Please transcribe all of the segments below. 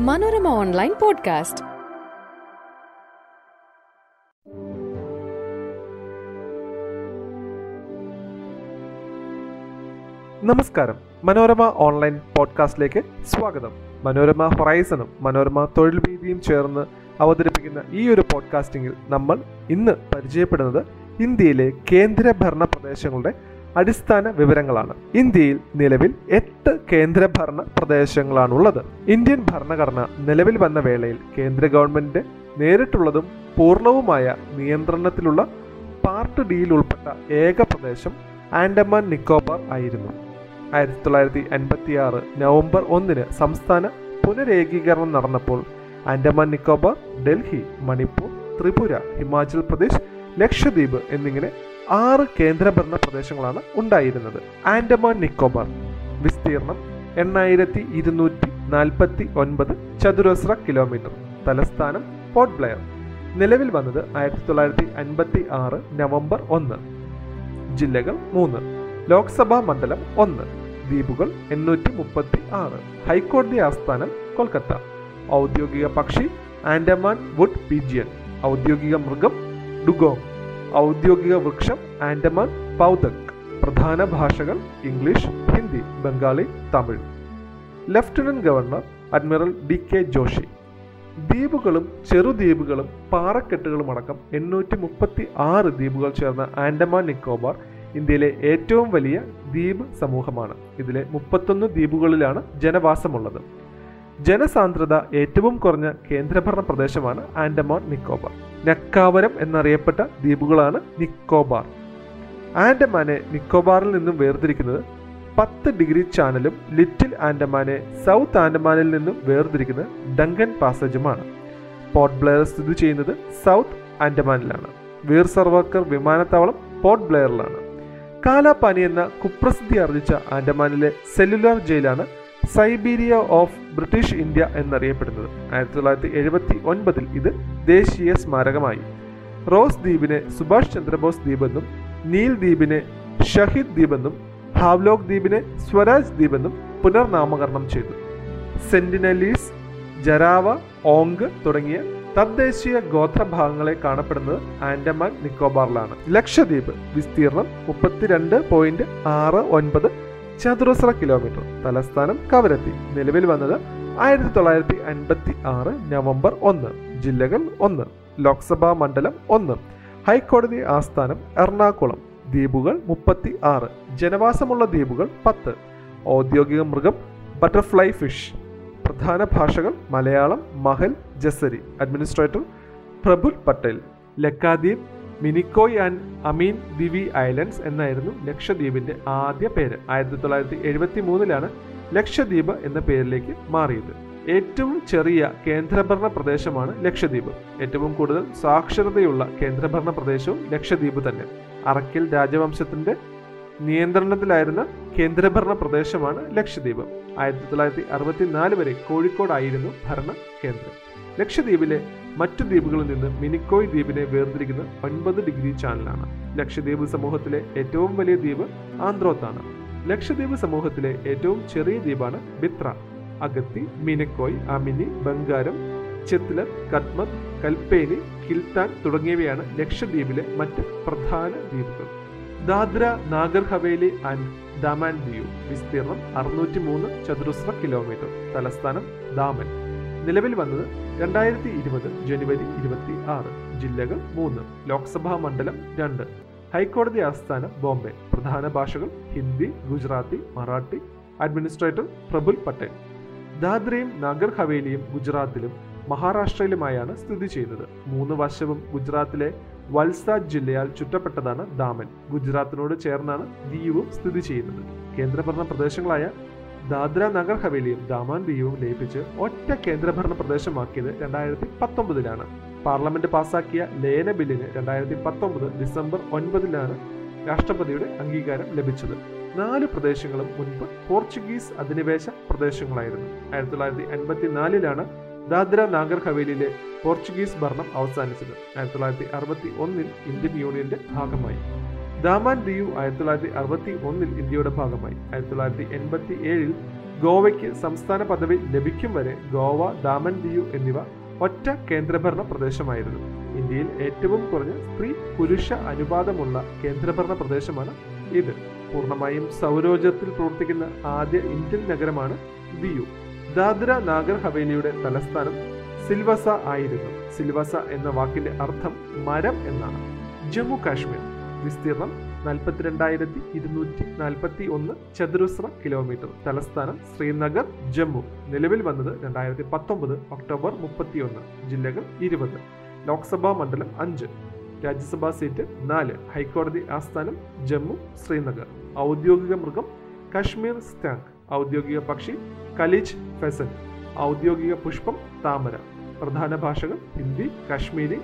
Manorama online podcast. നമസ്കാരം. Manorama online പോഡ്കാസ്റ്റിലേക്ക് സ്വാഗതം. മനോരമ ഹൊറൈസണും മനോരമ തൊഴിൽ ഭീതിയും ചേർന്ന് അവതരിപ്പിക്കുന്ന ഈ ഒരു പോഡ്കാസ്റ്റിംഗിൽ നമ്മൾ ഇന്ന് പരിചയപ്പെടുന്നത് ഇന്ത്യയിലെ കേന്ദ്രഭരണ പ്രദേശങ്ങളുടെ അടിസ്ഥാന വിവരങ്ങളാണ്. ഇന്ത്യയിൽ നിലവിൽ എട്ട് കേന്ദ്രഭരണ പ്രദേശങ്ങളാണുള്ളത്. ഇന്ത്യൻ ഭരണഘടന നിലവിൽ വന്ന വേളയിൽ കേന്ദ്ര ഗവൺമെന്റ് നേരിട്ടുള്ളതും പൂർണവുമായ നിയന്ത്രണത്തിലുള്ള പാർട്ട് ഡിയിൽ ഉൾപ്പെട്ട ഏക പ്രദേശം ആൻഡമാൻ നിക്കോബാർ ആയിരുന്നു. ആയിരത്തി തൊള്ളായിരത്തി അൻപത്തി ആറ് നവംബർ ഒന്നിന് സംസ്ഥാന പുനരേകീകരണം നടന്നപ്പോൾ ആൻഡമാൻ നിക്കോബാർ ഡൽഹി മണിപ്പൂർ ത്രിപുര ഹിമാചൽ പ്രദേശ് ലക്ഷദ്വീപ് എന്നിങ്ങനെ ആറ് കേന്ദ്രഭരണ പ്രദേശങ്ങളാണ് ഉണ്ടായിരുന്നത്. ആൻഡമാൻ നിക്കോബാർ വിസ്തീർണം എണ്ണായിരത്തി ഇരുന്നൂറ്റി നാൽപ്പത്തി ഒൻപത് ചതുരശ്ര കിലോമീറ്റർ തലസ്ഥാനം പോർട്ട് ബ്ലെയർ. നിലവിൽ വന്നത് ആയിരത്തി തൊള്ളായിരത്തി അൻപത്തി ആറ് നവംബർ ഒന്ന്. ജില്ലകൾ മൂന്ന്. ലോക്സഭാ മണ്ഡലം ഒന്ന്. ദ്വീപുകൾ എണ്ണൂറ്റി മുപ്പത്തി ആറ് ഹൈക്കോടതി ആസ്ഥാനം കൊൽക്കത്ത. ഔദ്യോഗിക പക്ഷി ആൻഡമാൻ വുഡ് പിജിയൻ. ഔദ്യോഗിക മൃഗം ഡുഗോങ്. ഔദ്യോഗിക വൃക്ഷം ആൻഡമാൻ പൗതക്. പ്രധാന ഭാഷകൾ English Hindi Bengali Tamil. Lieutenant governor admiral D K Joshi. ദ്വീപുകളും ചെറുദ്വീപുകളും പാറക്കെട്ടുകളും അടക്കം എണ്ണൂറ്റി മുപ്പത്തി ആറ് ദ്വീപുകൾ ചേർന്ന ആൻഡമാൻ നിക്കോബാർ ഇന്ത്യയിലെ ഏറ്റവും വലിയ ദ്വീപ് സമൂഹമാണ്. ഇതിലെ മുപ്പത്തൊന്ന് ദ്വീപുകളിലാണ് ജനവാസമുള്ളത്. ജനസാന്ദ്രത ഏറ്റവും കുറഞ്ഞ കേന്ദ്രഭരണ പ്രദേശമാണ് ആൻഡമാൻ നിക്കോബാർ. നക്കാവരം എന്നറിയപ്പെട്ട ദ്വീപുകളാണ് നിക്കോബാർ. ആൻഡമാനെ നിക്കോബാറിൽ നിന്നും വേർതിരിക്കുന്നത് പത്ത് ഡിഗ്രി ചാനലും ലിറ്റിൽ ആൻഡമാനെ സൗത്ത് ആൻഡമാനിൽ നിന്നും വേർതിരിക്കുന്നത് ഡങ്കൻ പാസേജുമാണ്. പോർട്ട് ബ്ലെയർ സ്ഥിതി ചെയ്യുന്നത് സൗത്ത് ആൻഡമാനിലാണ്. വീർ സർവാക്കർ വിമാനത്താവളം പോർട്ട് ബ്ലെയറിലാണ്. കാലാപാനി എന്ന കുപ്രസിദ്ധി ആർജിച്ച ആൻഡമാനിലെ സെല്ലുലാർ ജയിലാണ് സൈബീരിയ ഓഫ് ബ്രിട്ടീഷ് ഇന്ത്യ എന്നറിയപ്പെടുന്നത്. ആയിരത്തി തൊള്ളായിരത്തി എഴുപത്തി ഒൻപതിൽ ഇത് ദേശീയ സ്മാരകമായി. റോസ് ദ്വീപിനെ സുഭാഷ് ചന്ദ്രബോസ് ദ്വീപെന്നും നീൽ ദ്വീപിനെ ഷഹീദ് ദ്വീപെന്നും ഹാവ്ലോക് ദ്വീപിനെ സ്വരാജ് ദ്വീപെന്നും പുനർനാമകരണം ചെയ്തു. സെന്റിനലീസ് ജരാവ ഓങ്ക് തുടങ്ങിയ തദ്ദേശീയ ഗോത്രഭാഗങ്ങളെ കാണപ്പെടുന്നത് ആൻഡമാൻ നിക്കോബാറിലാണ്. ലക്ഷദ്വീപ് വിസ്തീർണം മുപ്പത്തിരണ്ട് പോയിന്റ് ആറ് ഒൻപത് ചതുരശ്ര കിലോമീറ്റർ തലസ്ഥാനം കവരത്തി. നിലവിൽ വന്നത് ആയിരത്തി തൊള്ളായിരത്തി അൻപത്തി ആറ് നവംബർ ഒന്ന് ജില്ലകൾ ഒന്ന് ലോക്സഭാ മണ്ഡലം ഒന്ന് ഹൈക്കോടതി ആസ്ഥാനം എറണാകുളം ദ്വീപുകൾ മുപ്പത്തി ആറ് ജനവാസമുള്ള ദ്വീപുകൾ പത്ത് ഔദ്യോഗിക മൃഗം ബട്ടർഫ്ലൈ ഫിഷ് പ്രധാന ഭാഷകൾ Malayalam Mahl Jeseri administrator Praful Patel Laccadive Minicoy and Amindivi islands എന്നായിരുന്നു ലക്ഷദ്വീപിന്റെ ആദ്യ പേര്. ആയിരത്തി തൊള്ളായിരത്തി എഴുപത്തി മൂന്നിലാണ് ലക്ഷദ്വീപ് എന്ന പേരിലേക്ക് മാറിയത്. ഏറ്റവും ചെറിയ കേന്ദ്രഭരണ പ്രദേശമാണ് ലക്ഷദ്വീപ്. ഏറ്റവും കൂടുതൽ സാക്ഷരതയുള്ള കേന്ദ്രഭരണ പ്രദേശവും ലക്ഷദ്വീപ് തന്നെ. അറക്കിൽ രാജവംശത്തിന്റെ നിയന്ത്രണത്തിലായിരുന്ന കേന്ദ്രഭരണ പ്രദേശമാണ് ലക്ഷദ്വീപ്. ആയിരത്തി തൊള്ളായിരത്തി അറുപത്തിനാല് വരെ കോഴിക്കോടായിരുന്നു ഭരണ കേന്ദ്രം ലക്ഷദ്വീപിലെ മറ്റു ദ്വീപുകളിൽ നിന്ന് മിനിക്കോയ് ദ്വീപിനെ വേർതിരിക്കുന്ന ഒൻപത് ഡിഗ്രി ചാനലാണ്. ലക്ഷദ്വീപ് സമൂഹത്തിലെ ഏറ്റവും വലിയ ദ്വീപ് ആന്ത്രോത്താണ്. ലക്ഷദ്വീപ് സമൂഹത്തിലെ ഏറ്റവും ചെറിയ ദ്വീപാണ് ബിത്ര. അഗത്തി മിനക്കോയ് അമിനി ബംഗാരം ചെത്ലർ കത്മത് കൽപ്പേനി കിൽത്താൻ തുടങ്ങിയവയാണ് ലക്ഷദ്വീപിലെ മറ്റ് പ്രധാന ദ്വീപുകൾ. ദാദ്ര നാഗർ ഹവേലി ആൻഡ് ദാമാൻ ദ്വീപ് വിസ്തീർണം അറുന്നൂറ്റി മൂന്ന് ചതുരശ്ര കിലോമീറ്റർ. തലസ്ഥാനം ദാമൻ. നിലവിൽ വന്നത് രണ്ടായിരത്തി ഇരുപത് ജനുവരി ഇരുപത്തി ആറ് ജില്ലകൾ മൂന്ന്. ലോക്സഭാ മണ്ഡലം രണ്ട്. ഹൈക്കോടതി ആസ്ഥാനം ബോംബെ. പ്രധാന ഭാഷകൾ ഹിന്ദി ഗുജറാത്തി മറാഠി അഡ്മിനിസ്ട്രേറ്റർ പ്രഫുൽ പട്ടേൽ. ദാദ്രയും നാഗർ ഹവേലിയും ഗുജറാത്തിലും മഹാരാഷ്ട്രയിലുമായാണ് സ്ഥിതി ചെയ്യുന്നത്. മൂന്ന് വർഷവും ഗുജറാത്തിലെ വൽസാദ് ജില്ലയാൽ ചുറ്റപ്പെട്ടതാണ് ദാമൻ. ഗുജറാത്തിനോട് ചേർന്നാണ് ദീവും സ്ഥിതി ചെയ്യുന്നത്. കേന്ദ്രഭരണ പ്രദേശങ്ങളായ ദാദ്ര നഗർ ഹവേലിയും ദാമാൻ ദ്വീപും ലയിപ്പിച്ച് ഒറ്റ കേന്ദ്രഭരണ പ്രദേശമാക്കിയത് രണ്ടായിരത്തി പത്തൊമ്പതിലാണ് പാർലമെന്റ് പാസാക്കിയ ലയന ബില്ലിന് രണ്ടായിരത്തി പത്തൊമ്പത് ഡിസംബർ ഒൻപതിലാണ് രാഷ്ട്രപതിയുടെ അംഗീകാരം ലഭിച്ചത്. നാല് പ്രദേശങ്ങളും മുൻപ് പോർച്ചുഗീസ് അധിനിവേശ പ്രദേശങ്ങളായിരുന്നു. ആയിരത്തി തൊള്ളായിരത്തി അൻപത്തിനാലിലാണ് ദാദ്ര നാഗർ ഹവേലിയിലെ പോർച്ചുഗീസ് ഭരണം അവസാനിച്ചത്. ആയിരത്തി തൊള്ളായിരത്തി അറുപത്തി ഒന്നിൽ ഇന്ത്യൻ യൂണിയന്റെ ഭാഗമായി. ദാമാൻ ദിയു ആയിരത്തി തൊള്ളായിരത്തി അറുപത്തി ഒന്നിൽ ഇന്ത്യയുടെ ഭാഗമായി. ആയിരത്തി തൊള്ളായിരത്തി എൺപത്തി ഏഴിൽ ഗോവയ്ക്ക് സംസ്ഥാന പദവി ലഭിക്കും വരെ ഗോവ ദാമൻ ദിയു എന്നിവ ഒറ്റ കേന്ദ്രഭരണ പ്രദേശമായിരുന്നു. ഇന്ത്യയിൽ ഏറ്റവും കുറഞ്ഞ സ്ത്രീ പുരുഷ അനുപാതമുള്ള കേന്ദ്രഭരണ പ്രദേശമാണ് ഇത്. പൂർണമായും സൗരോർജത്തിൽ പ്രവർത്തിക്കുന്ന ആദ്യ ഇന്ത്യൻ നഗരമാണ് ദിയു. ദാദ്ര നാഗർ ഹവേലിയുടെ തലസ്ഥാനം സിൽവസ ആയിരുന്നു. സിൽവസ എന്ന വാക്കിന്റെ അർത്ഥം മരം എന്നാണ്. ജമ്മു കാശ്മീർ. വിസ്തീർണം നാൽപ്പത്തിരണ്ടായിരത്തി ഇരുന്നൂറ്റി നാൽപ്പത്തി ഒന്ന് ചതുരശ്ര കിലോമീറ്റർ. തലസ്ഥാനം ശ്രീനഗർ ജമ്മു. നിലവിൽ വന്നത് രണ്ടായിരത്തി പത്തൊമ്പത് ഒക്ടോബർ മുപ്പത്തിയൊന്ന് ജില്ലകൾ ഇരുപത്. ലോക്സഭാ മണ്ഡലം അഞ്ച് രാജ്യസഭാ സീറ്റ് നാല് ഹൈക്കോടതി ആസ്ഥാനം ജമ്മു ശ്രീനഗർ. ഔദ്യോഗിക മൃഗം കശ്മീർ സ്റ്റാങ്ക്. ഔദ്യോഗിക പക്ഷി കലിജ് ഫെസൻ. ഔദ്യോഗിക പുഷ്പം താമര. പ്രധാന ഭാഷകൾ Hindi Kashmiri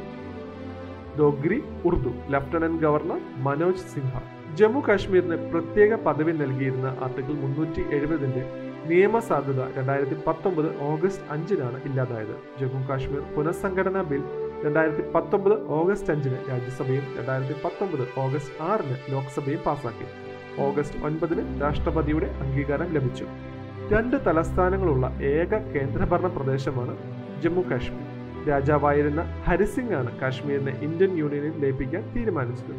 Dogri Urdu. Lieutenant governor Manoj Sinha. Jammu കാശ്മീരിന് പ്രത്യേക പദവി നൽകിയിരുന്ന ആർട്ടിക്കിൾ മുന്നൂറ്റി എഴുപതിന്റെ നിയമസാധുത രണ്ടായിരത്തി പത്തൊമ്പത് ഓഗസ്റ്റ് അഞ്ചിനാണ് ഇല്ലാതായത്. ജമ്മു കാശ്മീർ പുനഃസംഘടനാ ബിൽ രണ്ടായിരത്തി പത്തൊമ്പത് ഓഗസ്റ്റ് അഞ്ചിന് രാജ്യസഭയും രണ്ടായിരത്തി പത്തൊമ്പത് ഓഗസ്റ്റ് ആറിന് ലോക്സഭയും പാസാക്കി. ഓഗസ്റ്റ് ഒൻപതിന് രാഷ്ട്രപതിയുടെ അംഗീകാരം ലഭിച്ചു. രണ്ട് തലസ്ഥാനങ്ങളുള്ള ഏക കേന്ദ്രഭരണ പ്രദേശമാണ് ജമ്മു കാശ്മീർ. രാജാവായിരുന്ന ഹരിസിംഗ് ആണ് കാശ്മീരിനെ ഇന്ത്യൻ യൂണിയനിൽ ലയിപ്പിക്കാൻ തീരുമാനിച്ചത്.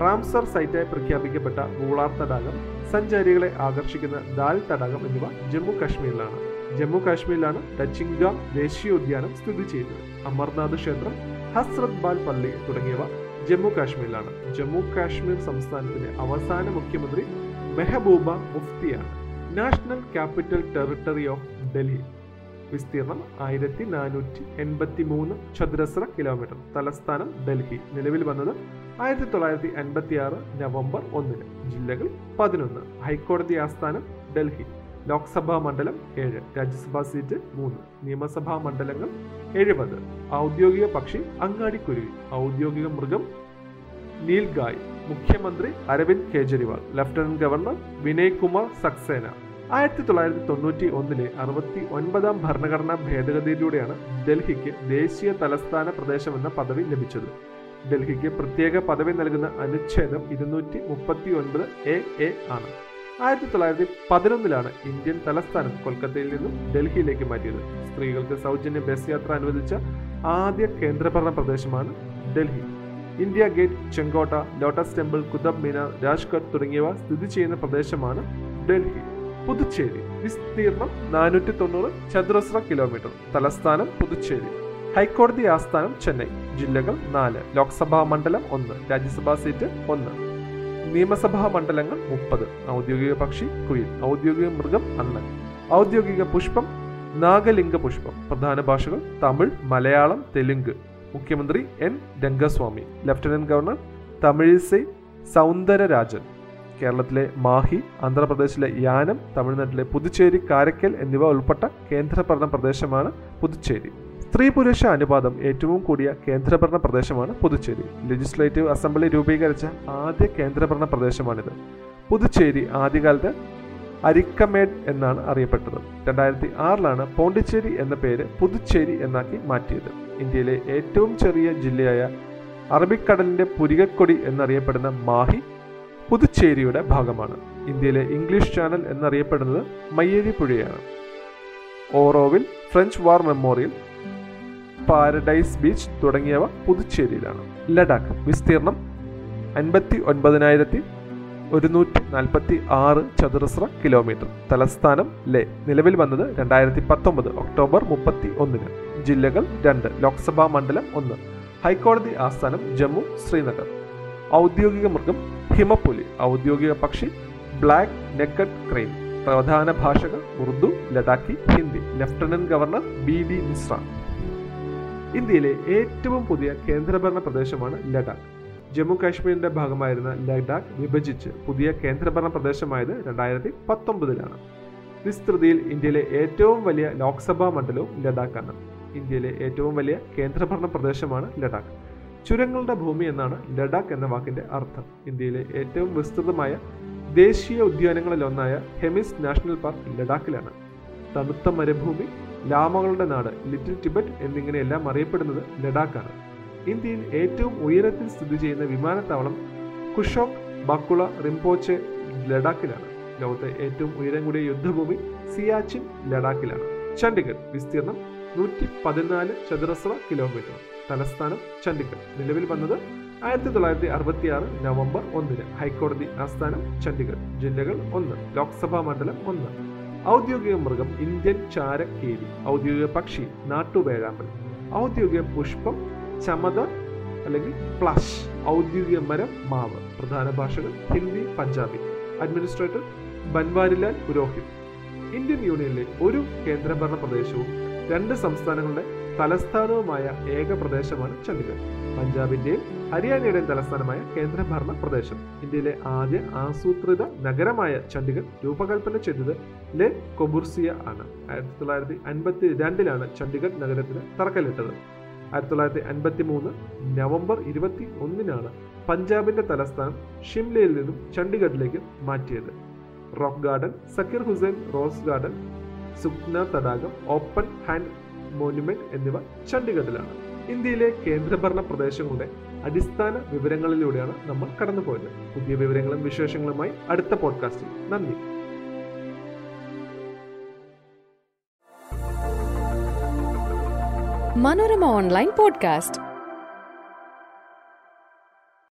റാംസർ സൈറ്റായി പ്രഖ്യാപിക്കപ്പെട്ട മൂളാർ തടാകം സഞ്ചാരികളെ ആകർഷിക്കുന്ന ദാൽ തടാകം എന്നിവ ജമ്മു കാശ്മീരിലാണ്. ജമ്മു കാശ്മീരിലാണ് ടച്ചിംഗാം ദേശീയോദ്യാനം സ്ഥിതി ചെയ്യുന്നത്. അമർനാഥ് ക്ഷേത്രം ഹസ്രത് ബാൽ പള്ളി തുടങ്ങിയവ ജമ്മു കാശ്മീരിലാണ്. ജമ്മു കാശ്മീർ സംസ്ഥാനത്തിന്റെ അവസാന മുഖ്യമന്ത്രി Mehbooba മുഫ്തിയാണ്. National capital territory of Delhi വിസ്തീർണം ആയിരത്തി നാനൂറ്റി എൺപത്തി മൂന്ന് ചതുരശ്ര കിലോമീറ്റർ. തലസ്ഥാനം ഡൽഹി. നിലവിൽ വന്നത് ആയിരത്തി തൊള്ളായിരത്തി അൻപത്തി ആറ് നവംബർ ഒന്നിന്. ജില്ലകൾ പതിനൊന്ന്. ഹൈക്കോടതി ആസ്ഥാനം ഡൽഹി. ലോക്സഭാ മണ്ഡലം ഏഴ്. രാജ്യസഭാ സീറ്റ് മൂന്ന്. നിയമസഭാ മണ്ഡലങ്ങൾ എഴുപത്. ഔദ്യോഗിക പക്ഷി അങ്ങാടിക്കുരുവി. ഔദ്യോഗിക മൃഗം നീൽഗായ്. മുഖ്യമന്ത്രി Arvind Kejriwal. Lieutenant governor Vinay Kumar Saxena. ആയിരത്തി തൊള്ളായിരത്തി തൊണ്ണൂറ്റി ഒന്നിലെ അറുപത്തി ഒൻപതാം ഭരണഘടനാ ഭേദഗതിയിലൂടെയാണ് ഡൽഹിക്ക് ദേശീയ തലസ്ഥാന പ്രദേശമെന്ന പദവി ലഭിച്ചത്. ഡൽഹിക്ക് പ്രത്യേക പദവി നൽകുന്ന അനുച്ഛേദം ഇരുന്നൂറ്റി മുപ്പത്തി ഒൻപത് എ എ ആണ്. ആയിരത്തി തൊള്ളായിരത്തി പതിനൊന്നിലാണ് ഇന്ത്യൻ തലസ്ഥാനം കൊൽക്കത്തയിൽ നിന്നും ഡൽഹിയിലേക്ക് മാറ്റിയത്. സ്ത്രീകൾക്ക് സൗജന്യ ബസ് യാത്ര അനുവദിച്ച ആദ്യ കേന്ദ്രഭരണ പ്രദേശമാണ് ഡൽഹി. ഇന്ത്യ ഗേറ്റ് ചെങ്കോട്ട ലോട്ടസ് ടെമ്പിൾ കുതബ് മീനാർ രാജ്ഘട്ട് തുടങ്ങിയവ സ്ഥിതി ചെയ്യുന്ന പ്രദേശമാണ് ഡൽഹി. പുതുച്ചേരി. വിസ്തീർണം നാനൂറ്റി തൊണ്ണൂറ് ചതുരശ്ര കിലോമീറ്റർ. തലസ്ഥാനം പുതുച്ചേരി. ഹൈക്കോടതി ആസ്ഥാനം ചെന്നൈ. ജില്ലകൾ നാല്. ലോക്സഭാ മണ്ഡലം ഒന്ന്. രാജ്യസഭാ സീറ്റ് ഒന്ന്. നിയമസഭാ മണ്ഡലങ്ങൾ മുപ്പത്. ഔദ്യോഗിക പക്ഷി കുയിൽ. ഔദ്യോഗിക മൃഗം അണ്ണൻ. ഔദ്യോഗിക പുഷ്പം നാഗലിംഗ പുഷ്പം. പ്രധാന ഭാഷകൾ തമിഴ് മലയാളം തെലുങ്ക്. മുഖ്യമന്ത്രി N. Rangaswamy. Lieutenant governor Tamilisai Soundararajan. കേരളത്തിലെ മാഹി ആന്ധ്രാപ്രദേശിലെ യാനം തമിഴ്നാട്ടിലെ പുതുച്ചേരി കാരക്കൽ എന്നിവ ഉൾപ്പെട്ട കേന്ദ്രഭരണ പ്രദേശമാണ് പുതുച്ചേരി. സ്ത്രീ പുരുഷ അനുപാതം ഏറ്റവും കൂടിയ കേന്ദ്രഭരണ പ്രദേശമാണ് പുതുച്ചേരി. ലെജിസ്ലേറ്റീവ് അസംബ്ലി രൂപീകരിച്ച ആദ്യ കേന്ദ്രഭരണ പ്രദേശമാണിത്. പുതുച്ചേരി ആദ്യകാലത്ത് അരിക്കമേഡ് എന്നാണ് അറിയപ്പെട്ടത്. രണ്ടായിരത്തി ആറിലാണ് പോണ്ടിച്ചേരി എന്ന പേര് പുതുച്ചേരി എന്നാക്കി മാറ്റിയത്. ഇന്ത്യയിലെ ഏറ്റവും ചെറിയ ജില്ലയായ അറബിക്കടലിന്റെ പുരികക്കൊടി എന്നറിയപ്പെടുന്ന മാഹി പുതുച്ചേരിയുടെ ഭാഗമാണ്. ഇന്ത്യയിലെ ഇംഗ്ലീഷ് ചാനൽ എന്നറിയപ്പെടുന്നത് മയ്യഴി പുഴയാണ്. Auroville French war memorial paradise beach തുടങ്ങിയവ പുതുച്ചേരിയിലാണ്. ലഡാക്ക് വിസ്തീർണം അൻപത്തി ഒൻപതിനായിരത്തി ഒരുന്നൂറ്റി നാൽപ്പത്തി ആറ് ചതുരശ്ര കിലോമീറ്റർ. തലസ്ഥാനം ലേ നിലവിൽ വന്നത് രണ്ടായിരത്തി പത്തൊമ്പത് ഒക്ടോബർ മുപ്പത്തി ഒന്നിന് ജില്ലകൾ രണ്ട് ലോക്സഭാ മണ്ഡലം ഒന്ന്. ഹൈക്കോടതി ആസ്ഥാനം ജമ്മു ശ്രീനഗർ. ഔദ്യോഗിക മൃഗം ഹിമപ്പുലി ഔദ്യോഗിക പക്ഷി ബ്ലാക്ക് നെക്കഡ് ക്രെയിൻ പ്രധാന ഭാഷകൾ Urdu Ladakhi Hindi lieutenant governor B D Mishra. ഇന്ത്യയിലെ ഏറ്റവും പുതിയ കേന്ദ്രഭരണ പ്രദേശമാണ് ലഡാക്ക്. ജമ്മു കാശ്മീരിന്റെ ഭാഗമായിരുന്ന ലഡാക്ക് വിഭജിച്ച് പുതിയ കേന്ദ്രഭരണ പ്രദേശമായത് രണ്ടായിരത്തി പത്തൊമ്പതിലാണ് വിസ്തൃതിയിൽ ഇന്ത്യയിലെ ഏറ്റവും വലിയ ലോക്സഭാ മണ്ഡലവും ലഡാക്കാണ്. ഇന്ത്യയിലെ ഏറ്റവും വലിയ കേന്ദ്രഭരണ പ്രദേശമാണ് ലഡാക്ക്. ചുരങ്ങളുടെ ഭൂമി എന്നാണ് ലഡാക്ക് എന്ന വാക്കിന്റെ അർത്ഥം. ഇന്ത്യയിലെ ഏറ്റവും വിസ്തൃതമായ ദേശീയ ഉദ്യാനങ്ങളിലൊന്നായ ഹെമിസ് നാഷണൽ പാർക്ക് ലഡാക്കിലാണ്. തണുത്ത മരുഭൂമി ലാമകളുടെ നാട് ലിറ്റിൽ ടിബറ്റ് എന്നിങ്ങനെയെല്ലാം അറിയപ്പെടുന്നത് ലഡാക്കാണ്. ഇന്ത്യയിൽ ഏറ്റവും ഉയരത്തിൽ സ്ഥിതി ചെയ്യുന്ന വിമാനത്താവളം കുഷോക് ബക്കുള റിംപോച്ചെ ലഡാക്കിലാണ്. ലോകത്തെ ഏറ്റവും ഉയരം കൂടിയ യുദ്ധഭൂമി സിയാച്ചിൻ ലഡാക്കിലാണ്. ചണ്ഡിഗഡ് വിസ്തീർണം നൂറ്റി പതിനാല് ചതുരശ്ര കിലോമീറ്റർ. തലസ്ഥാനം ചണ്ഡിഗഡ്. നിലവിൽ വന്നത് ആയിരത്തി തൊള്ളായിരത്തി അറുപത്തി ആറ് നവംബർ ഒന്നിന് ഹൈക്കോടതി ആസ്ഥാനം ചണ്ഡിഗഡ് ജില്ലകൾ ഒന്ന് ലോക്സഭാ മണ്ഡലം ഒന്ന്. ഔദ്യോഗിക മൃഗം ഇന്ത്യൻ ചാരക്കേരി ഔദ്യോഗിക പക്ഷി നാട്ടുവേഴാമ്പൽ ഔദ്യോഗിക പുഷ്പം ചമത അല്ലെങ്കിൽ പ്ലഷ് ഔദ്യോഗിക മരം മാവ്. പ്രധാന ഭാഷകൾ ഹിന്ദി പഞ്ചാബി. അഡ്മിനിസ്ട്രേറ്റർ ബൻവാരിലാൽ പുരോഹിത്. ഇന്ത്യൻ യൂണിയനിലെ ഒരു കേന്ദ്രഭരണ പ്രദേശവും രണ്ട് സംസ്ഥാനങ്ങളുടെ തലസ്ഥാനവുമായ ഏക പ്രദേശമാണ് ചണ്ഡിഗഡ്. പഞ്ചാബിന്റെയും ഹരിയാനയുടെയും തലസ്ഥാനമായ കേന്ദ്രഭരണ പ്രദേശം. ഇന്ത്യയിലെ ആദ്യ ആസൂത്രിത നഗരമായ ചണ്ഡിഗഡ് രൂപകൽപ്പന ചെയ്തത് ലെ കൊബുർസിയ ആണ്. ആയിരത്തി തൊള്ളായിരത്തി അൻപത്തി രണ്ടിലാണ് ചണ്ഡിഗഡ് നഗരത്തിന് തറക്കല്ലിട്ടത്. ആയിരത്തി തൊള്ളായിരത്തി അൻപത്തി മൂന്ന് നവംബർ ഇരുപത്തി ഒന്നിനാണ് പഞ്ചാബിന്റെ തലസ്ഥാനം ഷിംലയിൽ നിന്നും ചണ്ഡിഗഡിലേക്ക് മാറ്റിയത്. Rock garden Zakir Hussain rose garden Sukhna തടാകം ഓപ്പൺ ഹാൻഡ് മോണ്യുമെന്റ് എന്നിവ ചണ്ഡിഗഡിലാണ്. ഇന്ത്യയിലെ കേന്ദ്രഭരണ പ്രദേശങ്ങളുടെ അടിസ്ഥാന വിവരങ്ങളിലൂടെയാണ് നമ്മൾ കടന്നുപോയത്. പുതിയ വിവരങ്ങളും വിശേഷങ്ങളുമായി അടുത്ത പോഡ്കാസ്റ്റിൽ. നന്ദി. Manorama online podcast.